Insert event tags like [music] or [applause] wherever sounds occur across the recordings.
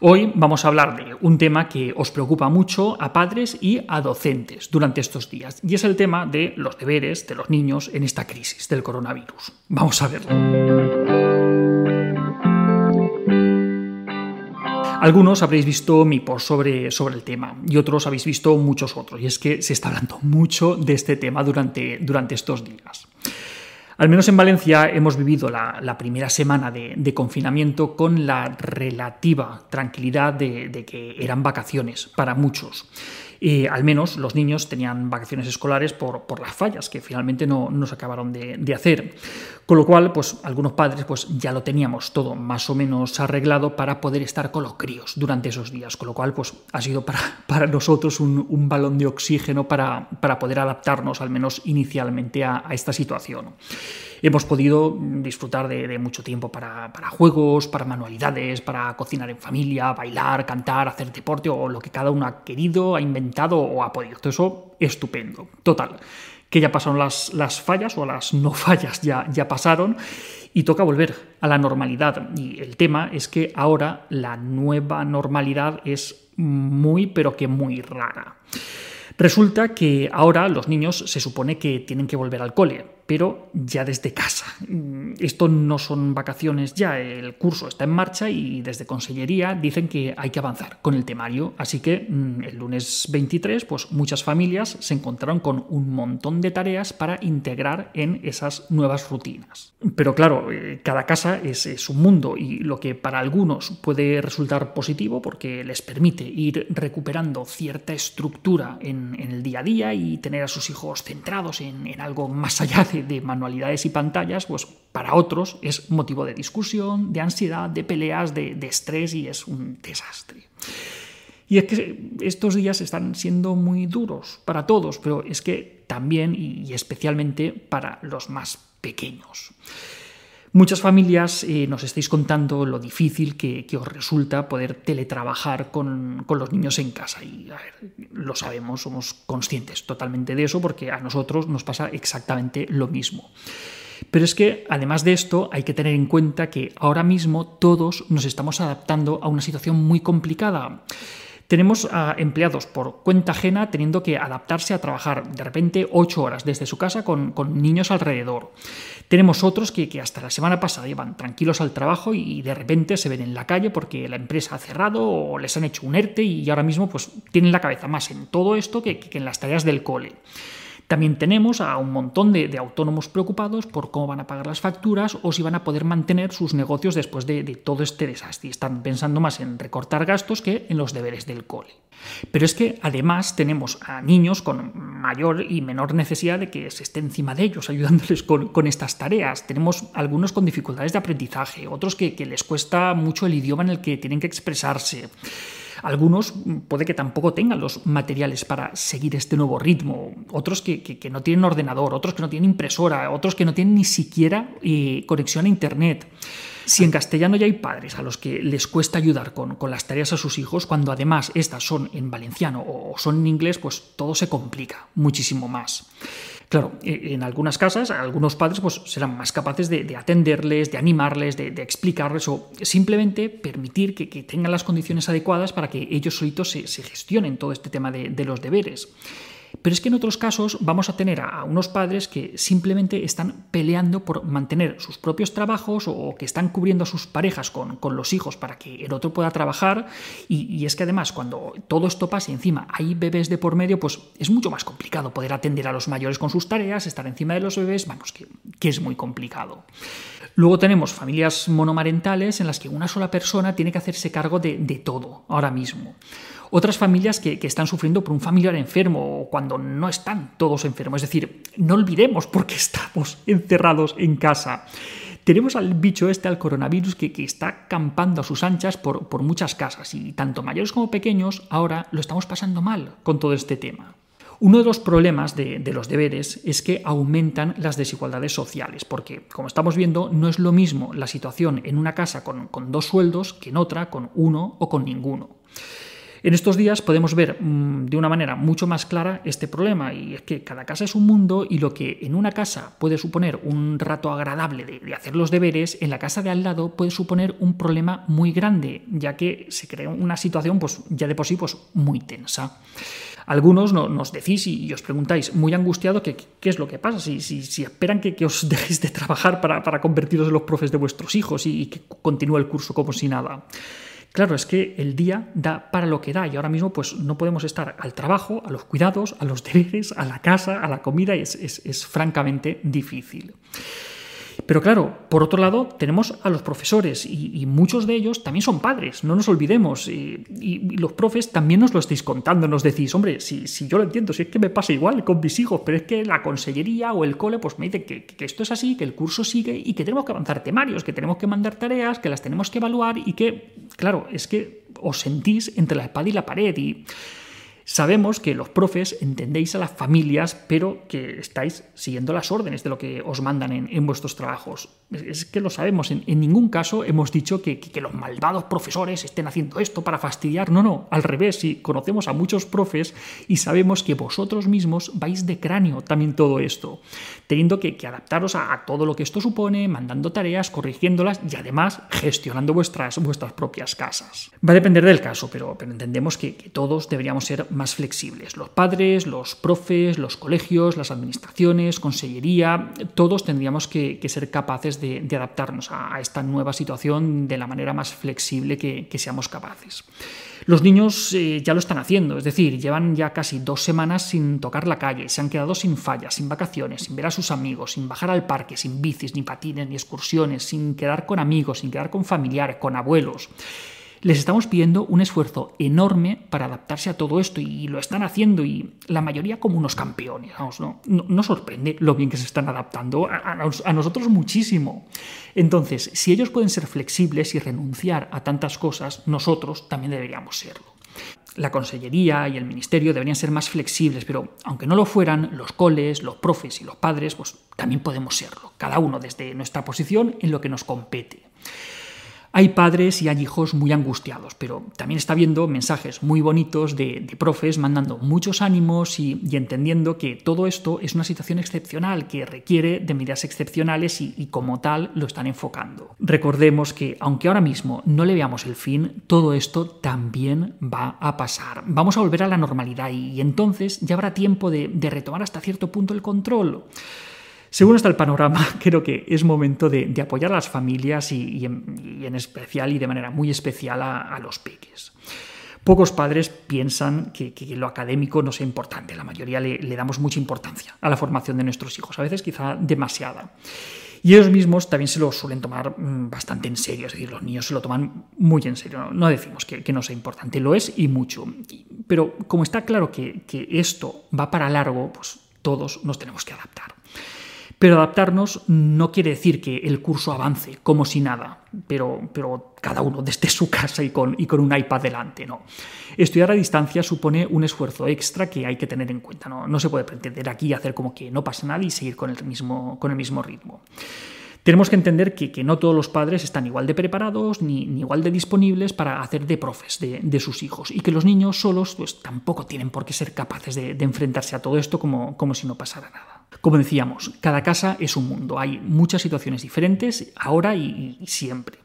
Hoy vamos a hablar de un tema que os preocupa mucho a padres y a docentes durante estos días, y es el tema de los deberes de los niños en esta crisis del coronavirus. Vamos a verlo. Algunos habréis visto mi post sobre, sobre el tema y otros habéis visto muchos otros, y es que se está hablando mucho de este tema durante, durante estos días. Al menos en Valencia hemos vivido la, primera semana de, confinamiento con la relativa tranquilidad de, que eran vacaciones para muchos. Y al menos los niños tenían vacaciones escolares por, por las fallas que finalmente no, se acabaron de, hacer. Con lo cual, pues algunos padres pues, ya lo teníamos todo más o menos arreglado para poder estar con los críos durante esos días. Con lo cual, pues ha sido para, [laughs] para nosotros un, balón de oxígeno para, para, poder adaptarnos, al menos inicialmente, a esta situación. Hemos podido disfrutar de, mucho tiempo para, juegos, para manualidades, para cocinar en familia, bailar, cantar, hacer deporte o lo que cada uno ha querido, ha inventado o ha podido. Todo eso estupendo. Total, que ya pasaron las, las fallas o las no [laughs] fallas ya, ya pasaron y toca volver a la normalidad. Y el tema es que ahora la nueva normalidad es muy, pero que muy rara. Resulta que ahora los niños se supone que tienen que volver al cole, pero ya desde casa. Mm, esto no son vacaciones ya, el curso está en marcha y desde Consellería dicen que hay que avanzar con el temario. Así que mm, el lunes 23, pues muchas familias se encontraron con un montón de tareas para integrar en esas nuevas rutinas. Pero claro, eh, cada casa es, un mundo y lo que para algunos puede resultar positivo porque les permite ir recuperando cierta estructura en, el día a día y tener a sus hijos centrados en, en algo más allá de de, manualidades y pantallas, pues para otros es motivo de discusión, de ansiedad, de peleas, de, de estrés y es un desastre. Y es que estos días están siendo muy duros para todos, pero es que también y especialmente para los más pequeños. Muchas familias eh, nos estáis contando lo difícil que, os resulta poder teletrabajar con, los niños en casa. Y lo sabemos, somos conscientes totalmente de eso porque a nosotros nos pasa exactamente lo mismo. Pero es que, además de esto, hay que tener en cuenta que ahora mismo todos nos estamos adaptando a una situación muy complicada. Tenemos a empleados por cuenta ajena teniendo que adaptarse a trabajar de repente ocho horas desde su casa con, niños alrededor. Tenemos otros que, hasta la semana pasada iban tranquilos al trabajo y de repente se ven en la calle porque la empresa ha cerrado o les han hecho un ERTE y ahora mismo pues tienen la cabeza más en todo esto que en las tareas del cole. También tenemos a un montón de, autónomos preocupados por cómo van a pagar las facturas o si van a poder mantener sus negocios después de, todo este desastre. Están pensando más en recortar gastos que en los deberes del cole. Pero es que además tenemos a niños con mayor y menor necesidad de que se esté encima de ellos, [laughs] ayudándoles con, estas tareas. Tenemos algunos con dificultades de aprendizaje, otros que les cuesta mucho el idioma en el que tienen que expresarse. Algunos puede que tampoco tengan los materiales para seguir este nuevo ritmo, otros que, no tienen ordenador, otros que no tienen impresora, otros que no tienen ni siquiera eh, conexión a Internet. Si en castellano ya hay padres a los que les cuesta ayudar con, con, las tareas a sus hijos, cuando además estas son en valenciano o son en inglés, pues todo se complica muchísimo más. Claro, e, en algunas casas, algunos padres pues, serán más capaces de, atenderles, de animarles, de, explicarles o simplemente permitir que, tengan las condiciones adecuadas para que ellos solitos se, gestionen todo este tema de los deberes. Pero es que en otros casos vamos a tener a unos padres que simplemente están peleando por mantener sus propios trabajos o que están cubriendo a sus parejas con, los hijos para que el otro pueda trabajar. Y, es que además cuando todo esto pasa y encima hay bebés de por medio, pues es mucho más complicado poder atender a los mayores con sus tareas, estar encima de los bebés, vamos, que, es muy complicado. Luego tenemos familias monomarentales en las que una sola persona tiene que hacerse cargo de, de todo ahora mismo. Otras familias que, están sufriendo por un familiar enfermo o cuando no están todos enfermos. Es decir, no olvidemos por qué estamos [laughs] encerrados en casa. Tenemos al bicho este, al coronavirus, que, está campando a sus anchas por, muchas casas y tanto mayores como pequeños ahora lo estamos pasando mal con todo este tema. Uno de los problemas de, los deberes es que aumentan las desigualdades sociales, porque, como estamos viendo, no es lo mismo la situación en una casa con dos sueldos que en otra con uno o con ninguno. En estos días podemos ver mm, de una manera mucho más clara este problema y es que cada casa es un mundo y lo que en una casa puede suponer un rato agradable de, hacer los deberes, en la casa de al lado puede suponer un problema muy grande, ya que se crea una situación pues, ya de por sí pues, muy tensa. Algunos nos decís y, os preguntáis, muy angustiado, qué es lo que pasa, si, si, esperan que, os [laughs] dejéis de trabajar para, convertiros en los profes de vuestros hijos y que continúe el curso como si nada. Claro, es que el día da para lo que da y ahora mismo pues no podemos estar al trabajo, a los cuidados, a los deberes, a la casa, a la comida y es francamente difícil. Pero claro, por otro lado, tenemos a los profesores y, muchos de ellos también son padres, no nos olvidemos. Y, los profes también nos lo estáis contando, nos decís, hombre, si, si, yo lo entiendo, si es que me pasa igual con mis hijos, pero es que la consellería o el cole pues me dice que, que esto es así, que el curso sigue y que tenemos que avanzar temarios, que tenemos que mandar tareas, que las tenemos que evaluar y que, claro, es que os sentís entre la espada y la pared y Sabemos que los profes entendéis a las familias, pero que estáis siguiendo las órdenes de lo que os mandan en, vuestros trabajos. Es, que lo sabemos, en, ningún caso hemos dicho que, los malvados profesores estén haciendo esto para fastidiar. No, no, al revés, si conocemos a muchos profes y sabemos que vosotros mismos vais de cráneo también todo esto, teniendo que, adaptaros a, todo lo que esto supone, mandando tareas, corrigiéndolas y además gestionando vuestras, vuestras propias casas. Va a depender del caso, pero, entendemos que todos deberíamos ser más flexibles. Los padres, los profes, los colegios, las administraciones, consellería, todos tendríamos que, ser capaces de, adaptarnos a, esta nueva situación de la manera más flexible que, seamos capaces. Los niños eh, ya lo están haciendo, es decir, llevan ya casi dos semanas sin tocar la calle, se han quedado sin fallas, sin vacaciones, sin ver a sus amigos, sin bajar al parque, sin bicis, ni patines, ni excursiones, sin quedar con amigos, sin quedar con familiares, con abuelos. Les estamos pidiendo un esfuerzo enorme para adaptarse a todo esto y lo están haciendo y la mayoría como unos campeones. ¿no? No, sorprende lo bien que se están adaptando, a, nosotros muchísimo. Entonces, si ellos pueden ser flexibles y renunciar a tantas cosas, nosotros también deberíamos serlo la consellería y el ministerio deberían ser más flexibles, pero aunque no lo fueran, los coles, los profes y los padres, pues también podemos serlo, cada uno desde nuestra posición en lo que nos compete. Hay padres y hay hijos muy angustiados, pero también está viendo mensajes muy bonitos de, profes mandando muchos ánimos y, entendiendo que todo esto es una situación excepcional que requiere de medidas excepcionales y, como tal lo están enfocando. Recordemos que aunque ahora mismo no le veamos el fin, todo esto también va a pasar. Vamos a volver a la normalidad y, entonces ya habrá tiempo de, de retomar hasta cierto punto el control. Según está el panorama, [laughs] creo que es momento de, apoyar a las familias y, en, especial y de manera muy especial a, los peques. Pocos padres piensan que, lo académico no sea importante, la mayoría le, damos mucha importancia a la formación de nuestros hijos, a veces quizá demasiada. Y ellos mismos también se lo suelen tomar mm, bastante en serio, es decir, los niños se lo toman muy en serio. No, decimos que, no sea importante, lo es y mucho. Pero como está claro que, que esto va para largo, pues todos nos tenemos que adaptar. Pero adaptarnos no quiere decir que el curso avance como si nada, pero, pero cada uno desde su casa y con, y con un iPad delante, no. Estudiar a distancia supone un esfuerzo extra que hay que tener en cuenta, no, no se puede pretender aquí hacer como que no pasa nada y seguir con el mismo, con el mismo ritmo. Tenemos que entender que, no todos los padres están igual de preparados ni, igual de disponibles para hacer de profes de, sus hijos y que los niños solos pues, tampoco tienen por qué ser capaces de, enfrentarse a todo esto como, como si no pasara nada. Como decíamos, cada casa es un mundo, hay muchas situaciones diferentes ahora y, siempre.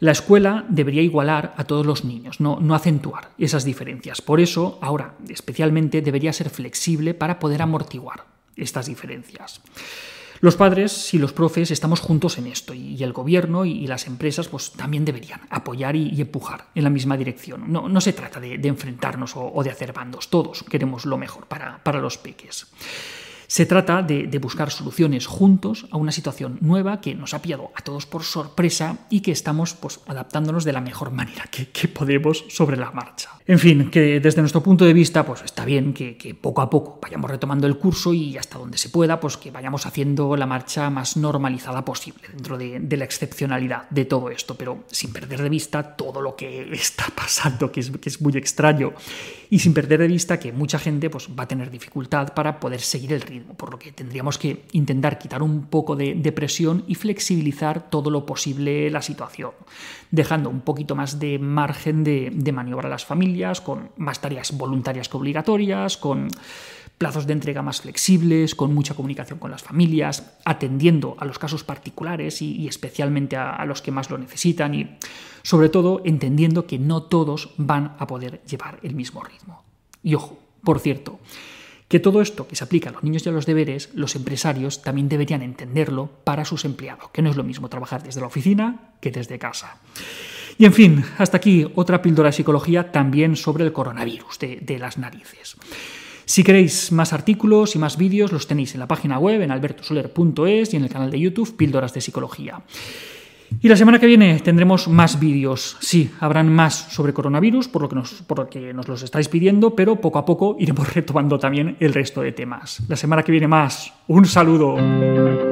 La escuela debería igualar a todos los niños, no, no, acentuar esas diferencias. Por eso, ahora especialmente, debería ser flexible para poder amortiguar estas diferencias. Los padres y los profes estamos juntos en esto y el gobierno y las empresas pues, también deberían apoyar y, empujar en la misma dirección. No, se trata de, enfrentarnos o, de hacer bandos, todos queremos lo mejor para, para los peques. Se trata de, buscar soluciones juntos a una situación nueva que nos ha pillado a todos por sorpresa y que estamos pues, adaptándonos de la mejor manera que, podemos sobre la marcha. En fin, que desde nuestro punto de vista pues, está bien que, poco a poco vayamos retomando el curso y hasta donde se pueda pues, que vayamos haciendo la marcha más normalizada posible dentro de, la excepcionalidad de todo esto, pero sin perder de vista todo lo que está pasando, que es, que es muy extraño, y sin perder de vista que mucha gente pues, va a tener dificultad para poder seguir el ritmo por lo que tendríamos que intentar quitar un poco de, presión y flexibilizar todo lo posible la situación, dejando un poquito más de margen de, de maniobra a las familias, con más tareas voluntarias que obligatorias, con plazos de entrega más flexibles, con mucha comunicación con las familias, atendiendo a los casos particulares y, especialmente a, los que más lo necesitan y sobre todo entendiendo que no todos van a poder llevar el mismo ritmo. Y ojo, por cierto, que todo esto que se aplica a los niños y a los deberes, los empresarios también deberían entenderlo para sus empleados, que no es lo mismo trabajar desde la oficina que desde casa. Y en fin, hasta aquí otra píldora de psicología también sobre el coronavirus de las narices. Si queréis más artículos y más vídeos, los tenéis en la página web, en albertosoler.es y en el canal de YouTube Píldoras de Psicología. Y la semana que viene tendremos más vídeos. Sí, habrán más sobre coronavirus, por lo, que nos, por lo que nos los estáis pidiendo, pero poco a poco iremos [laughs] retomando también el resto de temas. La semana que viene más. Un saludo.